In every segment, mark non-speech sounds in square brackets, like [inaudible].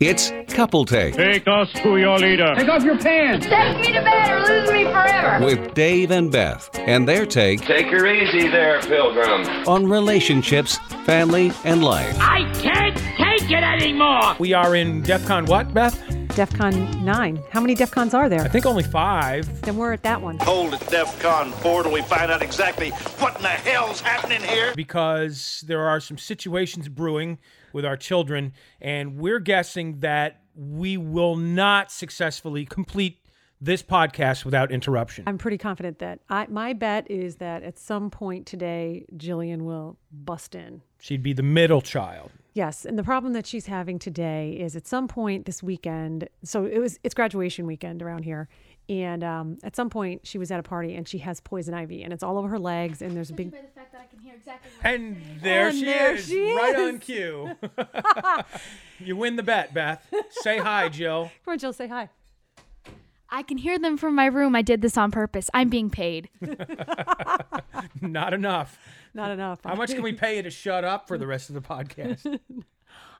It's Couple Take Take us to your leader. Take off your pants. Take me to bed or lose me forever. with Dave and Beth and their take Take her easy there, Pilgrim. on relationships, family, and life. I can't take it anymore. We are in DEF CON what, Beth? DEFCON 9. How many DEFCONs are there? I think only five. Then we're at that one. Hold at DEF CON 4 till we find out exactly what in the hell's happening here. because there are some situations brewing with our children, and we're guessing that we will not successfully complete this podcast without interruption. I'm pretty confident that I, my bet is that at some point today, Jillian will bust in. She'd be the middle child. Yes, and the problem that she's having today is at some point this weekend. So it was it's graduation weekend around here, and um, at some point she was at a party and she has poison ivy and it's all over her legs and there's a big. the fact that I can hear exactly And there, And she, there is, she right on cue. [laughs] you win the bet, Beth. Say hi, Jill. Come on, Jill, say hi. I can hear them from my room. I did this on purpose. I'm being paid. [laughs] [laughs] Not enough. Not enough. How much can we pay you to shut up for the rest of the podcast?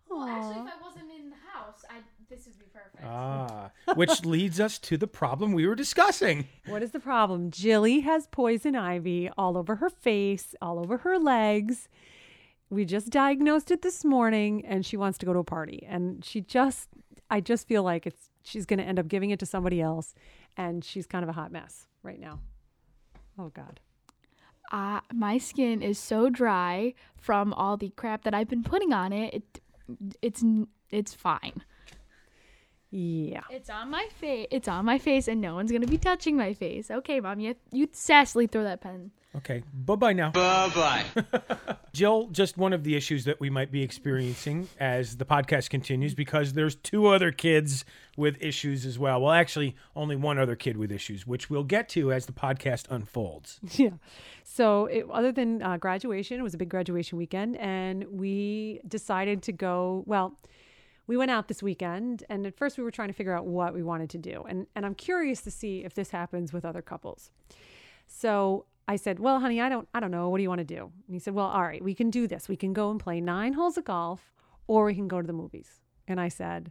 Well, actually, if I wasn't in the house, I this would be perfect. Ah, which [laughs] leads us to the problem we were discussing. What is the problem? Jilly has poison ivy all over her face, all over her legs. We just diagnosed it this morning and she wants to go to a party. And she just I just feel like it's she's going to end up giving it to somebody else and she's kind of a hot mess right now. Oh god. Uh, my skin is so dry from all the crap that I've been putting on it. it it's it's fine. Yeah. It's on my face. It's on my face, and no one's gonna be touching my face. Okay, mom, you you sassily throw that pen. Okay, bye bye now. Bye bye. [laughs] Jill, just one of the issues that we might be experiencing as the podcast continues because there's two other kids with issues as well. Well, actually, only one other kid with issues, which we'll get to as the podcast unfolds. [laughs] Yeah. So, it, other than uh, graduation, it was a big graduation weekend, and we decided to go. Well, we went out this weekend, and at first we were trying to figure out what we wanted to do, and and I'm curious to see if this happens with other couples. So I said, "Well, honey, I don't, I don't know. What do you want to do?" And he said, "Well, all right, we can do this. We can go and play nine holes of golf, or we can go to the movies." And I said,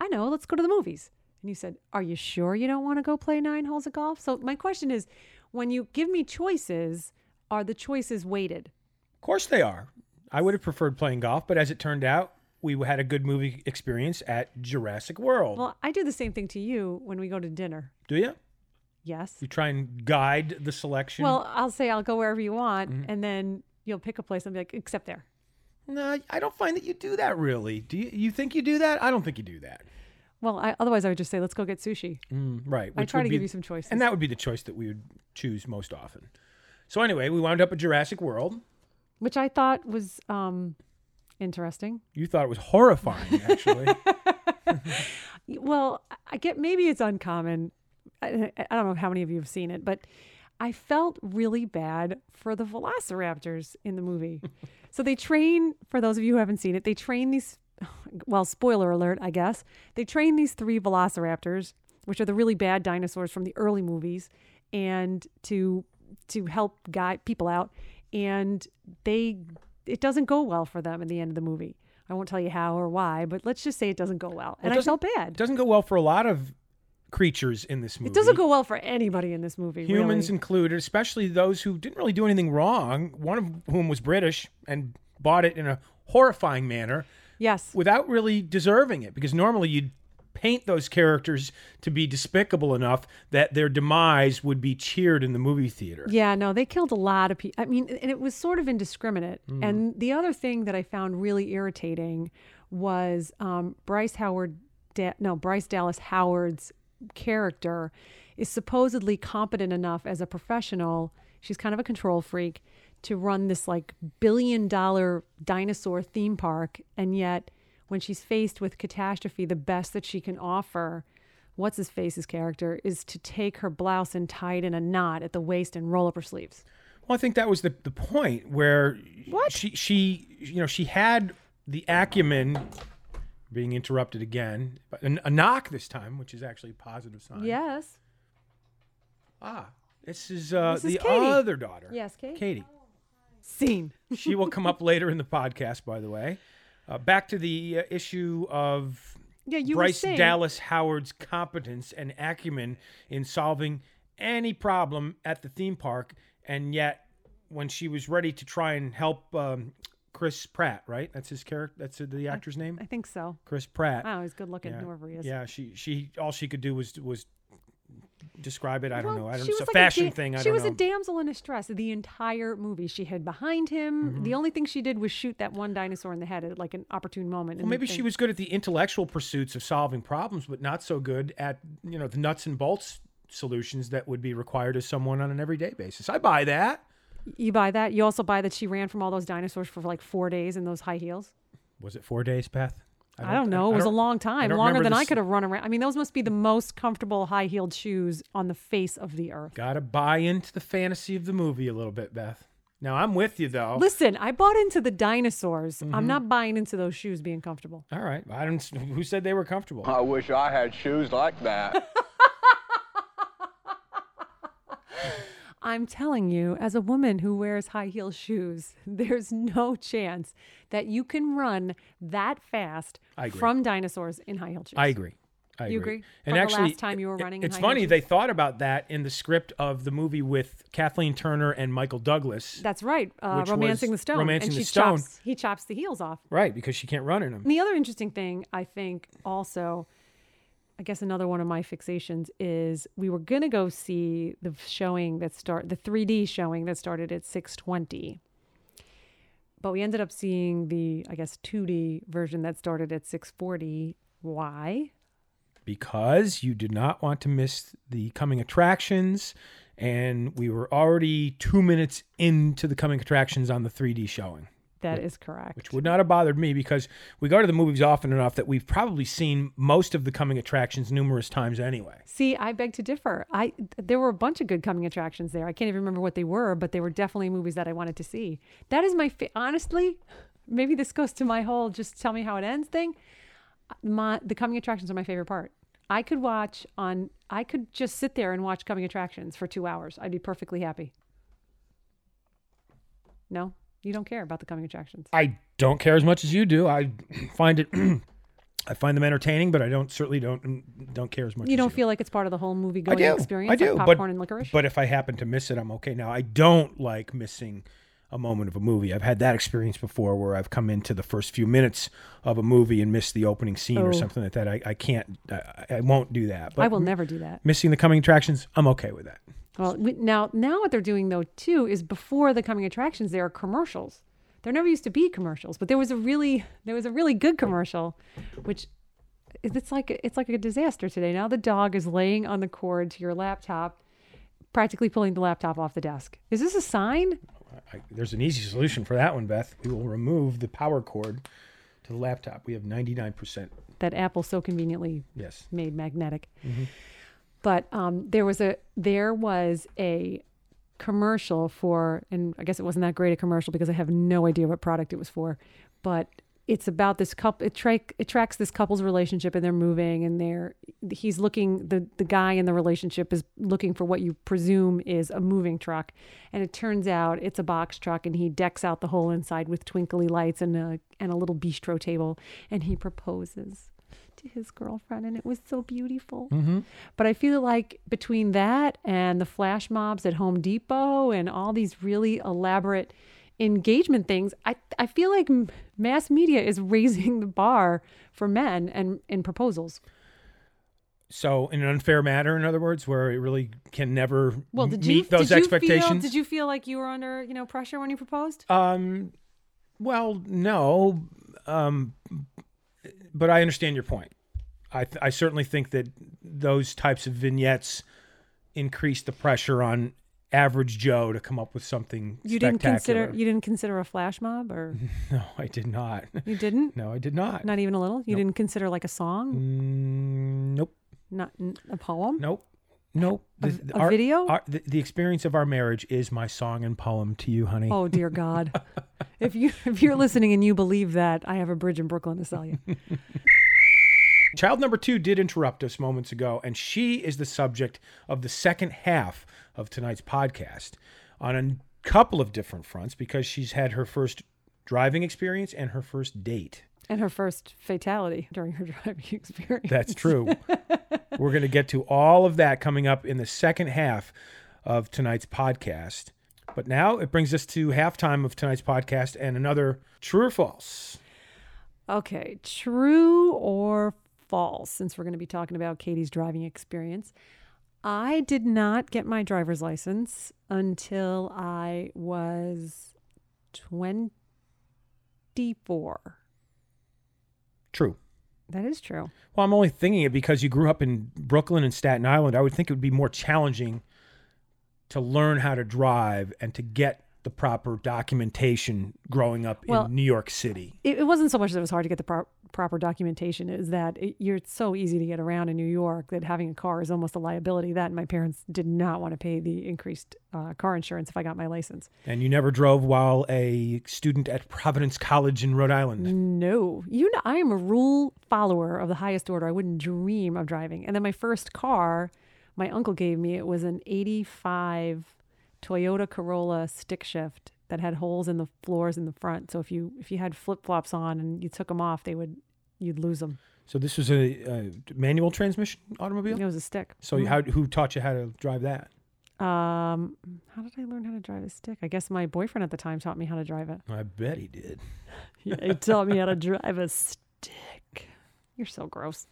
"I know. Let's go to the movies." And he said, "Are you sure you don't want to go play nine holes of golf?" So my question is, when you give me choices, are the choices weighted? Of course, they are. I would have preferred playing golf, but as it turned out, we had a good movie experience at Jurassic World. Well, I do the same thing to you when we go to dinner. Do you? Yes. You try and guide the selection. Well, I'll say I'll go wherever you want, Mm-hmm. and then you'll pick a place and be like, except there. no, I don't find that you do that really. Do you? You think you do that? I don't think you do that. Well, I, otherwise I would just say, let's go get sushi. Mm, right. I try to be- give you some choices. And that would be the choice that we would choose most often. So anyway, we wound up at Jurassic World. which I thought was um, interesting. You thought it was horrifying, actually. [laughs] [laughs] Well, I get maybe it's uncommon. I, I don't know how many of you have seen it, but I felt really bad for the velociraptors in the movie. [laughs] so they train, for those of you who haven't seen it, they train these, [sighs] well, spoiler alert, I guess. They train these three velociraptors, which are the really bad dinosaurs from the early movies, and to to help guide people out. And they, it doesn't go well for them in the end of the movie. I won't tell you how or why, but let's just say it doesn't go well. And It I felt It bad. doesn't go well for a lot of creatures in this movie. It doesn't go well for anybody in this movie. humans really. included, especially those who didn't really do anything wrong. One of whom was British and bought it in a horrifying manner yes. without really deserving it. Because normally you'd paint those characters to be despicable enough that their demise would be cheered in the movie theater. Yeah, no, they killed a lot of people. I mean, and it was sort of indiscriminate. And the other thing that I found really irritating was um, Bryce Howard, da- no, Bryce Dallas Howard's character is supposedly competent enough as a professional. She's kind of a control freak to run this like billion dollar dinosaur theme park. And yet, when she's faced with catastrophe, the best that she can offer what's his face's character is to take her blouse and tie it in a knot at the waist and roll up her sleeves. Well, I think that was the, the point where What? she she you know she had the acumen. Being interrupted again, but a, a knock this time, which is actually a positive sign. Yes. Ah, this is uh, This is the Katie. other daughter. Yes, Kate. Katie. Scene. She will come up [laughs] later in the podcast, by the way. Uh, back to the uh, issue of Yeah, you Bryce saying- Dallas Howard's competence and acumen in solving any problem at the theme park, and yet when she was ready to try and help um, Chris Pratt, right? That's his character. That's the actor's name. I think so. Chris Pratt. I. He's good looking, yeah. whoever he is. Yeah, she she all she could do was was describe it. I don't know. I don't. It's a like fashion da- thing. I she was know. a damsel in distress the entire movie. She hid behind him. Mm-hmm. The only thing she did was shoot that one dinosaur in the head at like an opportune moment. Well, maybe she was good at the intellectual pursuits of solving problems, but not so good at you know the nuts and bolts solutions that would be required of someone on an everyday basis. I buy that. You buy that? You also buy that she ran from all those dinosaurs for like four days in those high heels. Was it four days, Beth? I don't, know. It was a long time, longer than the I s- could have run around. I mean, those must be the most comfortable high heeled shoes on the face of the earth. Gotta buy into the fantasy of the movie a little bit, Beth. Now I'm with you though. Listen, I bought into the dinosaurs. Mm-hmm. I'm not buying into those shoes being comfortable. All right. I don't. Who said they were comfortable? I wish I had shoes like that. [laughs] I'm telling you, as a woman who wears high heel shoes, [laughs] there's no chance that you can run that fast I agree. from dinosaurs in high heel shoes. I agree. I You agree. agree? And From the actually, last time you were running in it's funny shoes? they thought about that in the script of the movie with Kathleen Turner and Michael Douglas. That's right. Uh, romancing the stone. Romancing and the she Stone. chops he chops the heels off. right, because she can't run in them. And the other interesting thing, I think, also, I guess another one of my fixations is we were gonna go see the showing that start the 3D showing that started at 6:20, but we ended up seeing the I guess 2D version that started at 6:40. Why? because you did not want to miss the coming attractions and we were already two minutes into the coming attractions on the 3d showing That is correct. which would not have bothered me because we go to the movies often enough that we've probably seen most of the coming attractions numerous times anyway See, I beg to differ. I there were a bunch of good coming attractions there. I can't even remember what they were, but they were definitely movies that I wanted to see. That is my fa- honestly. Maybe this goes to my whole just tell me how it ends thing. My the coming attractions are my favorite part. I could watch on. I could just sit there and watch coming attractions for two hours. I'd be perfectly happy. No, you don't care about the coming attractions. i don't care as much as you do i find it [clears throat] i find them entertaining but i don't certainly don't don't care as much You don't feel like it's part of the whole movie I going do. experience. I do. like but, and licorice. But if I happen to miss it, I'm okay. Now I don't like missing a moment of a movie. I've had that experience before where I've come into the first few minutes of a movie and missed the opening scene Oh. or something like that. I, I can't. I, I won't do that. But I will never do that. Missing the coming attractions, I'm okay with that. Well, we, now now what they're doing though too is before the coming attractions there are commercials. There never used to be commercials, but there was a really there was a really good commercial, which it's like it's like a disaster today. Now the dog is laying on the cord to your laptop, practically pulling the laptop off the desk. Is this a sign? I, there's an easy solution for that one, Beth. We will remove the power cord to the laptop. We have 99%. that Apple so conveniently Yes. made magnetic. Mm-hmm. But um, there was a there was a commercial for, and I guess it wasn't that great a commercial because I have no idea what product it was for, but it's about this couple. It, tra- it tracks this couple's relationship, and they're moving, and they're he's looking the the guy in the relationship is looking for what you presume is a moving truck, and it turns out it's a box truck, and he decks out the whole inside with twinkly lights and a and a little bistro table, and he proposes to his girlfriend and it was so beautiful. But I feel like between that and the flash mobs at Home Depot and all these really elaborate engagement things, I I feel like mass media is [laughs] raising the bar for men and in proposals. So, in an unfair manner, in other words, where it really can never Well, did meet you those did you expectations. Feel, did you feel like you were under you know pressure when you proposed? Um, well, no, um, but I understand your point. I th- I certainly think that those types of vignettes increase the pressure on average Joe to come up with something You didn't spectacular. consider you didn't consider a flash mob or [laughs] No, I did not. you didn't? No, I did not. Not even a little. You didn't consider like a song, Mm, nope. not n- a poem. Nope. Nope. A- The- a our- video? our- the, the experience of our marriage is my song and poem to you, honey. Oh dear [laughs] God! if you if you're listening and you believe that, I have a bridge in Brooklyn to sell you. [laughs] Child number two did interrupt us moments ago, and she is the subject of the second half of tonight's podcast on a couple of different fronts because she's had her first driving experience and her first date. And her first fatality during her [laughs] driving experience. That's true. [laughs] We're going to get to all of that coming up in the second half of tonight's podcast. But now it brings us to halftime of tonight's podcast and another true or false. Okay, true or false, since we're going to be talking about Katie's driving experience. I did not get my driver's license until I was 24. True. That is true. Well, I'm only thinking it because you grew up in Brooklyn and Staten Island. I would think it would be more challenging to learn how to drive and to get the proper documentation growing up Well, in New York City. It, it wasn't so much that it was hard to get the pro- proper documentation, is that it, you're it's so easy to get around in New York that having a car is almost a liability. That my parents did not want to pay the increased uh, car insurance if I got my license. And you never drove while a student at Providence College in Rhode Island. No, you know, I am a rule follower of the highest order. I wouldn't dream of driving. And then my first car, my uncle gave me, it was an 85 Toyota Corolla stick shift that had holes in the floors in the front. So if you if you had flip-flops on and you took them off, they would you'd lose them. So this was a, a manual transmission automobile. It was a stick. So you how, who taught you how to drive that? Um, how did I learn how to drive a stick? I guess my boyfriend at the time taught me how to drive it. I bet he did. [laughs] Yeah, he taught me how to drive a stick. You're so gross.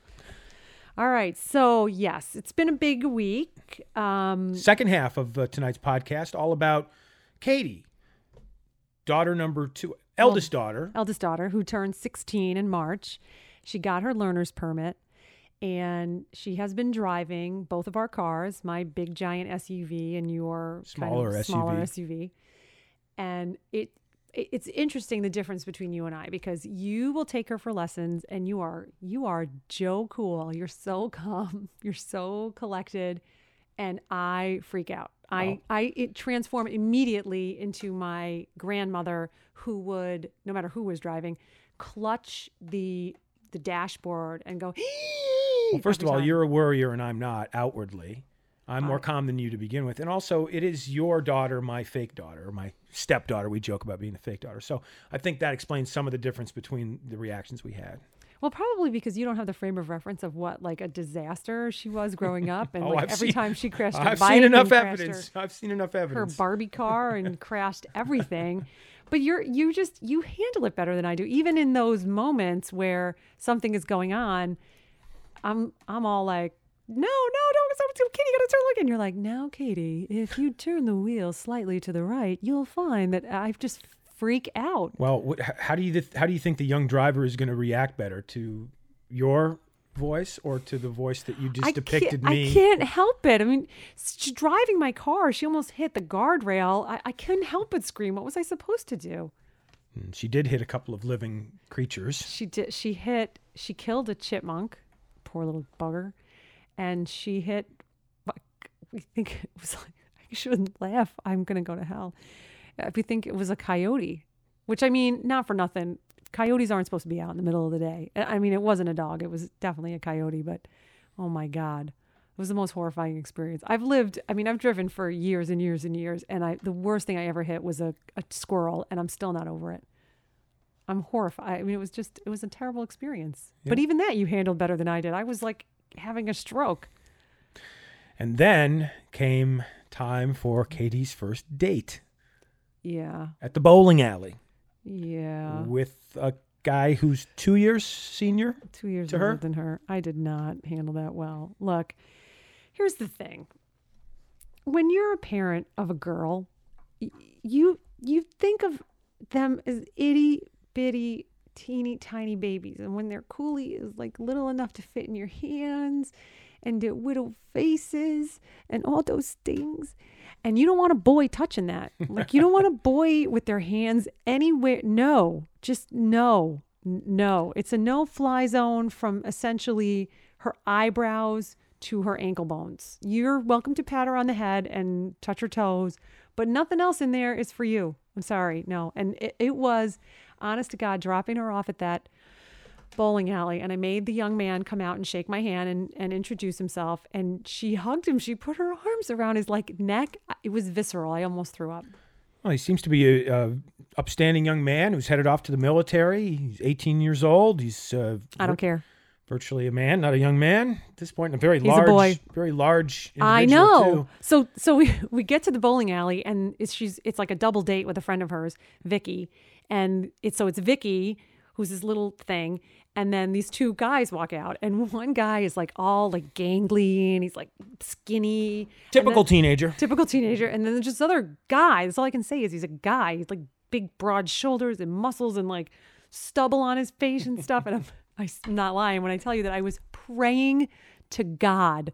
All right, so yes, it's been a big week. Um, Second half of uh, tonight's podcast, all about Katie, daughter number two, eldest daughter. eldest daughter who turned 16 in March. She got her learner's permit and she has been driving both of our cars, my big giant SUV and your kind of Smaller smaller SUV. SUV. And it it- it's interesting the difference between you and I because you will take her for lessons and you are you are Joe cool. You're so [laughs] calm. You're so collected and I freak out. I I it transform immediately into my grandmother who would no matter who was driving clutch the the dashboard and go [gasps] Well, first of all, time. you're a worrier and I'm not outwardly. I'm more oh. calm than you to begin with. And also, it is your daughter, my fake daughter, my stepdaughter. We joke about being the fake daughter. So I think that explains some of the difference between the reactions we had. Well, probably because you don't have the frame of reference of what like a disaster she was growing up, [laughs] oh, and Oh, like I've every seen- time she crashed her I've seen enough evidence. her, I've seen enough evidence. her. Barbie car and [laughs] crashed everything. But you're you just you handle it better than I do. Even in those moments where something is going on, I'm I'm all like, no, no, don't stop, Katie, you gotta start looking. You're like, now, Katie, if you turn the wheel slightly to the right, you'll find that I've just freak out. Well, what, how do you th- how do you think the young driver is going to react better to your voice or to the voice that you just I depicted me? I can't help it. I mean, driving my car, she almost hit the guardrail. I, I couldn't help but scream. What was I supposed to do? And She did hit a couple of living creatures. She did. She hit. She killed a chipmunk. Poor little bugger. And she hit. We [laughs] think it was like I shouldn't laugh. I'm gonna go to hell. If you think it was a coyote, which I mean, not for nothing. Coyotes aren't supposed to be out in the middle of the day. I mean, it wasn't a dog. It was definitely a coyote. But oh my god, it was the most horrifying experience. I've lived. I mean, I've driven for years and years and years, and I the worst thing I ever hit was a, a squirrel, and I'm still not over it. I'm horrified. I mean, it was just, it was a terrible experience. But even that you handled better than I did. I was like having a stroke. And then came time for Katie's first date Yeah. at the bowling alley Yeah. with a guy who's two years senior. Two years older her? than her. I did not handle that well. Look, here's the thing. When you're a parent of a girl, you you think of them as itty bitty teeny tiny babies and when their coolie is like little enough to fit in your hands and their little faces and all those things. And you don't want a boy touching that. Like you don't want a [laughs] boy with their hands anywhere. No just no. No. It's a no fly zone from essentially her eyebrows to her ankle bones. You're welcome to pat her on the head and touch her toes but nothing else in there is for you. I'm sorry. No. And it, it was honest to god dropping her off at that bowling alley and I made the young man come out and shake my hand and, and introduce himself. And she hugged him. She put her arms around his like neck. It was visceral. I almost threw up. Well, he seems to be a, a upstanding young man who's headed off to the military. He's 18 years old. He's uh, I don't care. virtually a man, not a young man at this point. And a very He's a large, boy. very large. I know. too. So so we we get to the bowling alley and it's she's it's like a double date with a friend of hers, Vicky, and it's so it's Vicky who's this little thing, and then these two guys walk out, and [laughs] one guy is like all like gangly and he's like skinny, Typical then- teenager. typical teenager, and then there's just other guy. That's all I can say is he's a guy. He's like big, broad shoulders and muscles and like stubble on his face and stuff. And I'm, [laughs] I'm not lying when I tell you that I was praying to God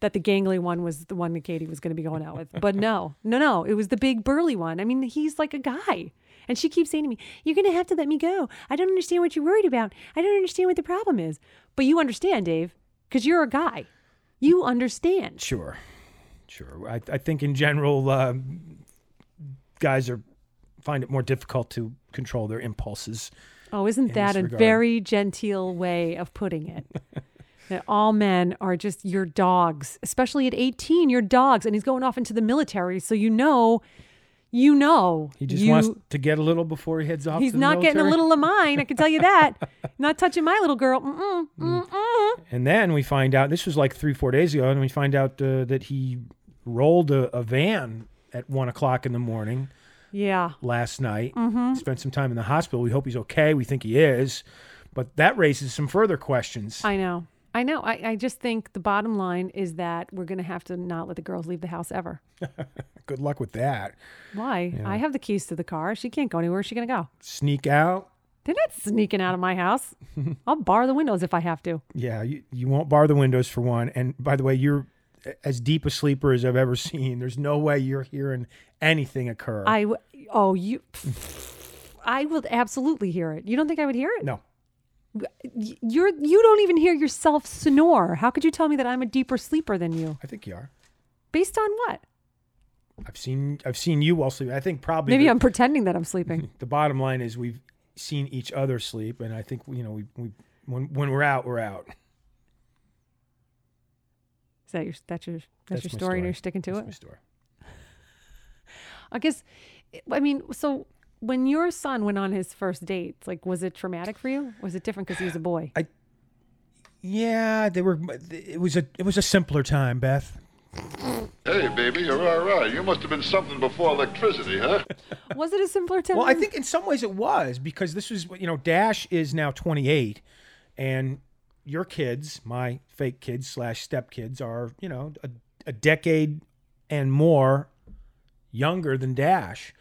that the gangly one was the one that Katie was going to be going out with. But no, no, no, it was the big burly one. I mean, he's like a guy. And she keeps saying to me, You're going to have to let me go. I don't understand what you're worried about. I don't understand what the problem is. But you understand, Dave, because you're a guy. You understand. Sure, sure. I, I think in general, um, guys are find it more difficult to control their impulses. Oh, isn't that a regard. very genteel way of putting it? [laughs] that all men are just your dogs, especially at 18, you're dogs. And he's going off into the military. So you know, you know. He just you, wants to get a little before he heads off. He's to the not getting a little of mine. I can tell you [laughs] that. not touching my little girl. Mm-mm, mm-mm. And then we find out this was like three, four days ago, and we find out uh, that he rolled a, a van at one o'clock in the morning Yeah. last night. Spent some time in the hospital. We hope he's okay. We think he is, but that raises some further questions. I know. I know. I, I just think the bottom line is that we're going to have to not let the girls leave the house ever. [laughs] Good luck with that. Why? I have the keys to the car. She can't go anywhere. Where's she going to go? Sneak out. They're not sneaking out of my house. [laughs] I'll bar the windows if I have to. Yeah, you, you won't bar the windows for one. And by the way, you're as deep a sleeper as I've ever seen. There's no way you're hearing anything occur. I w- oh you, I would absolutely hear it. You don't think I would hear it? no. You're you don't even hear yourself snore. How could you tell me that I'm a deeper sleeper than you? I think you are. Based on what? I've seen I've seen you while sleeping. I think probably Maybe the, I'm pretending that I'm sleeping. [laughs] the bottom line is we've seen each other sleep, and I think you know we we when when we're out, we're out. Is that your that's your that's, your my story, and you're sticking to That's it? my story. [laughs] I guess. I mean, so when your son went on his first dates, like, was it traumatic for you? Was it different because he was a boy? I, yeah, they were. It was a it was a simpler time, Beth. Hey, baby, you're all right. You must have been something before electricity, huh? [laughs] Was it a simpler time? Well, I think in some ways it was because this was, you know, Dash is now 28, and your kids, my fake kids slash step kids, are, you know, a, a decade and more younger than Dash.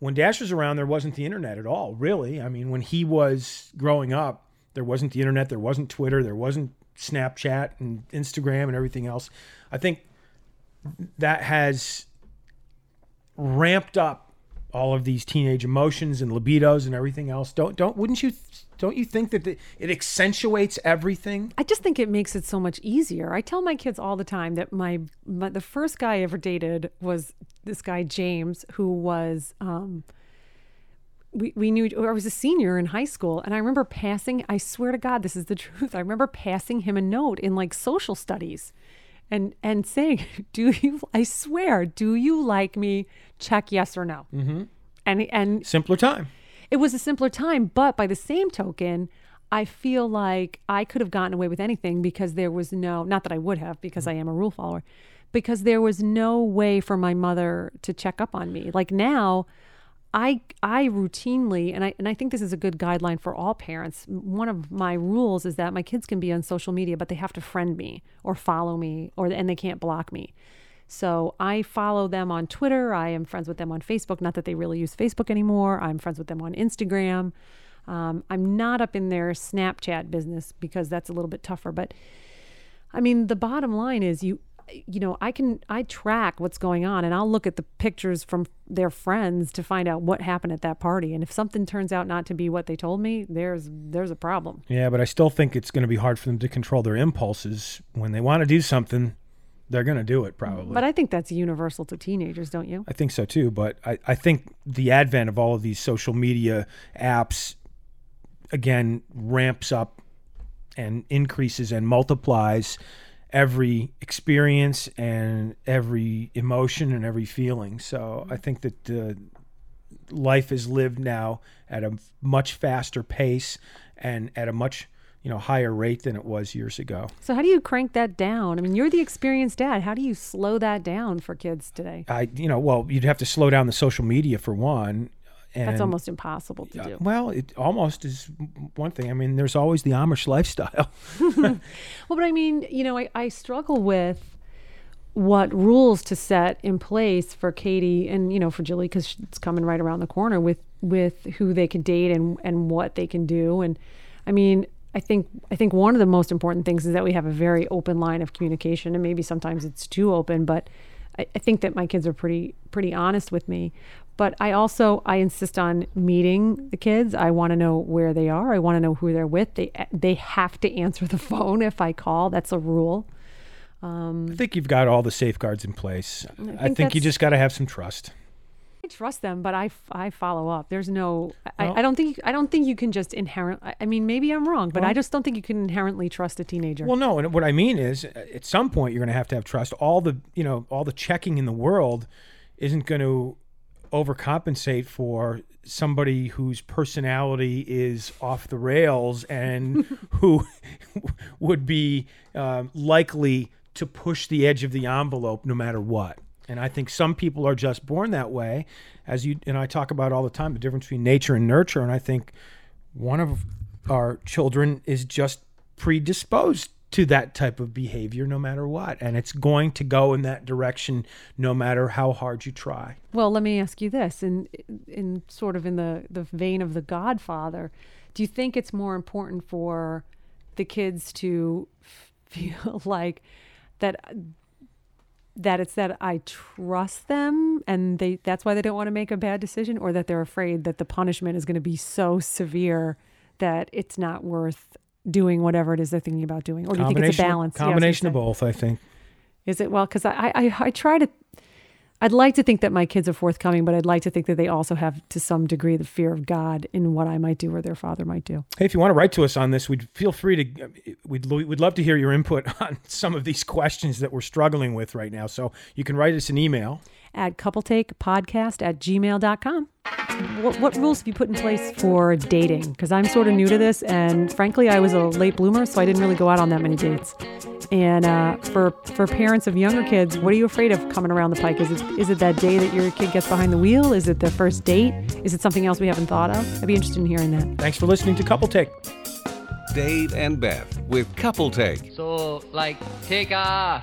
When Dash was around, there wasn't the internet at all, really. I mean, when he was growing up, there wasn't the internet, there wasn't Twitter, there wasn't Snapchat and Instagram and everything else. I think that has ramped up all of these teenage emotions and libidos and everything else. Don't don't wouldn't you don't you think that the, it accentuates everything? I just think it makes it so much easier. I tell my kids all the time that my, my the first guy I ever dated was this guy James, who was um, we we knew I was a senior in high school, and I remember passing. I swear to God, this is the [laughs] truth. I remember passing him a note in like social studies, and and saying, [laughs] "Do you? I swear, do you like me? Check yes or no." Mm-hmm. And and Simpler time. it was a simpler time but by the same token i feel like i could have gotten away with anything because there was no not that i would have because i am a rule follower because there was no way for my mother to check up on me like now i i routinely and i and i think this is a good guideline for all parents one of my rules is that my kids can be on social media but they have to friend me or follow me or and they can't block me so I follow them on Twitter. I am friends with them on Facebook. Not that they really use Facebook anymore. I'm friends with them on Instagram. Um, I'm not up in their Snapchat business because that's a little bit tougher. But I mean, the bottom line is you, you know, I can I track what's going on, and I'll look at the pictures from their friends to find out what happened at that party. And if something turns out not to be what they told me, there's there's a problem. Yeah, but I still think it's going to be hard for them to control their impulses when they want to do something. They're going to do it probably. But I think that's universal to teenagers, don't you? I think so too. But I, I think the advent of all of these social media apps again ramps up and increases and multiplies every experience and every emotion and every feeling. So I think that uh, life is lived now at a much faster pace and at a much you know higher rate than it was years ago. So how do you crank that down? I mean, you're the experienced dad. How do you slow that down for kids today? I you know well you'd have to slow down the social media for one. And, That's almost impossible to do. Well, it almost is one thing. I mean, there's always the Amish lifestyle. [laughs] [laughs] Well, but I mean, you know, I, I struggle with what rules to set in place for Katie and you know for Julie because it's coming right around the corner with with who they can date and and what they can do. And I mean, I think I think one of the most important things is that we have a very open line of communication, and maybe sometimes it's too open, but I, I think that my kids are pretty pretty honest with me. But I also I insist on meeting the kids. I want to know where they are. I want to know who they're with. They they have to answer the [laughs] phone if I call. That's a rule. Um, I think you've got all the safeguards in place. I think, think you just got to have some trust. I trust them, but I, I follow up. There's no. Well- I, I don't think I don't think you can just inherent. I- I mean, maybe I'm wrong, but I just don't think you can inherently trust a teenager. Well, no, and what I mean is, at some point, you're going to have to have trust. All the, you know, all the checking in the world isn't going to overcompensate for somebody whose personality is off the rails and [laughs] who would be um, likely to push the edge of the envelope no matter what. And I think some people are just born that way, as you and I talk about all the time, the difference between nature and nurture. And I think one of our children is just predisposed to that type of behavior no matter what. And it's going to go in that direction no matter how hard you try. Well, let me ask you this, in in sort of in the the vein of the Godfather, do you think it's more important for the kids to [laughs] feel like that that it's that I trust them and they that's why they don't want to make a bad decision, or that they're afraid that the punishment is going to be so severe that it's not worth doing whatever it is they're thinking about doing, or do you think it's a Combination- balance? Yeah, I was gonna combination of both i think Is it well? Because I, I I try to. I'd like to think that my kids are forthcoming, but I'd like to think that they also have, to some degree, the fear of God in what I might do or their father might do. hey if you want to write to us on this we'd feel free to we'd, we'd love to hear your input [laughs] on some of these questions that we're struggling with right now so you can write us an email At coupletakepodcast at gmail.com. What, what rules have you put in place for dating? Because I'm sort of new to this, and frankly, I was a late bloomer, so I didn't really go out on that many dates. And uh, for for parents of younger kids, what are you afraid of coming around the pike? Is it is it that day that your kid gets behind the wheel? Is it the first date? Is it something else we haven't thought of? I'd be interested in hearing that. thanks for listening to couple take Dave and Beth with Couple Take. So, like, take a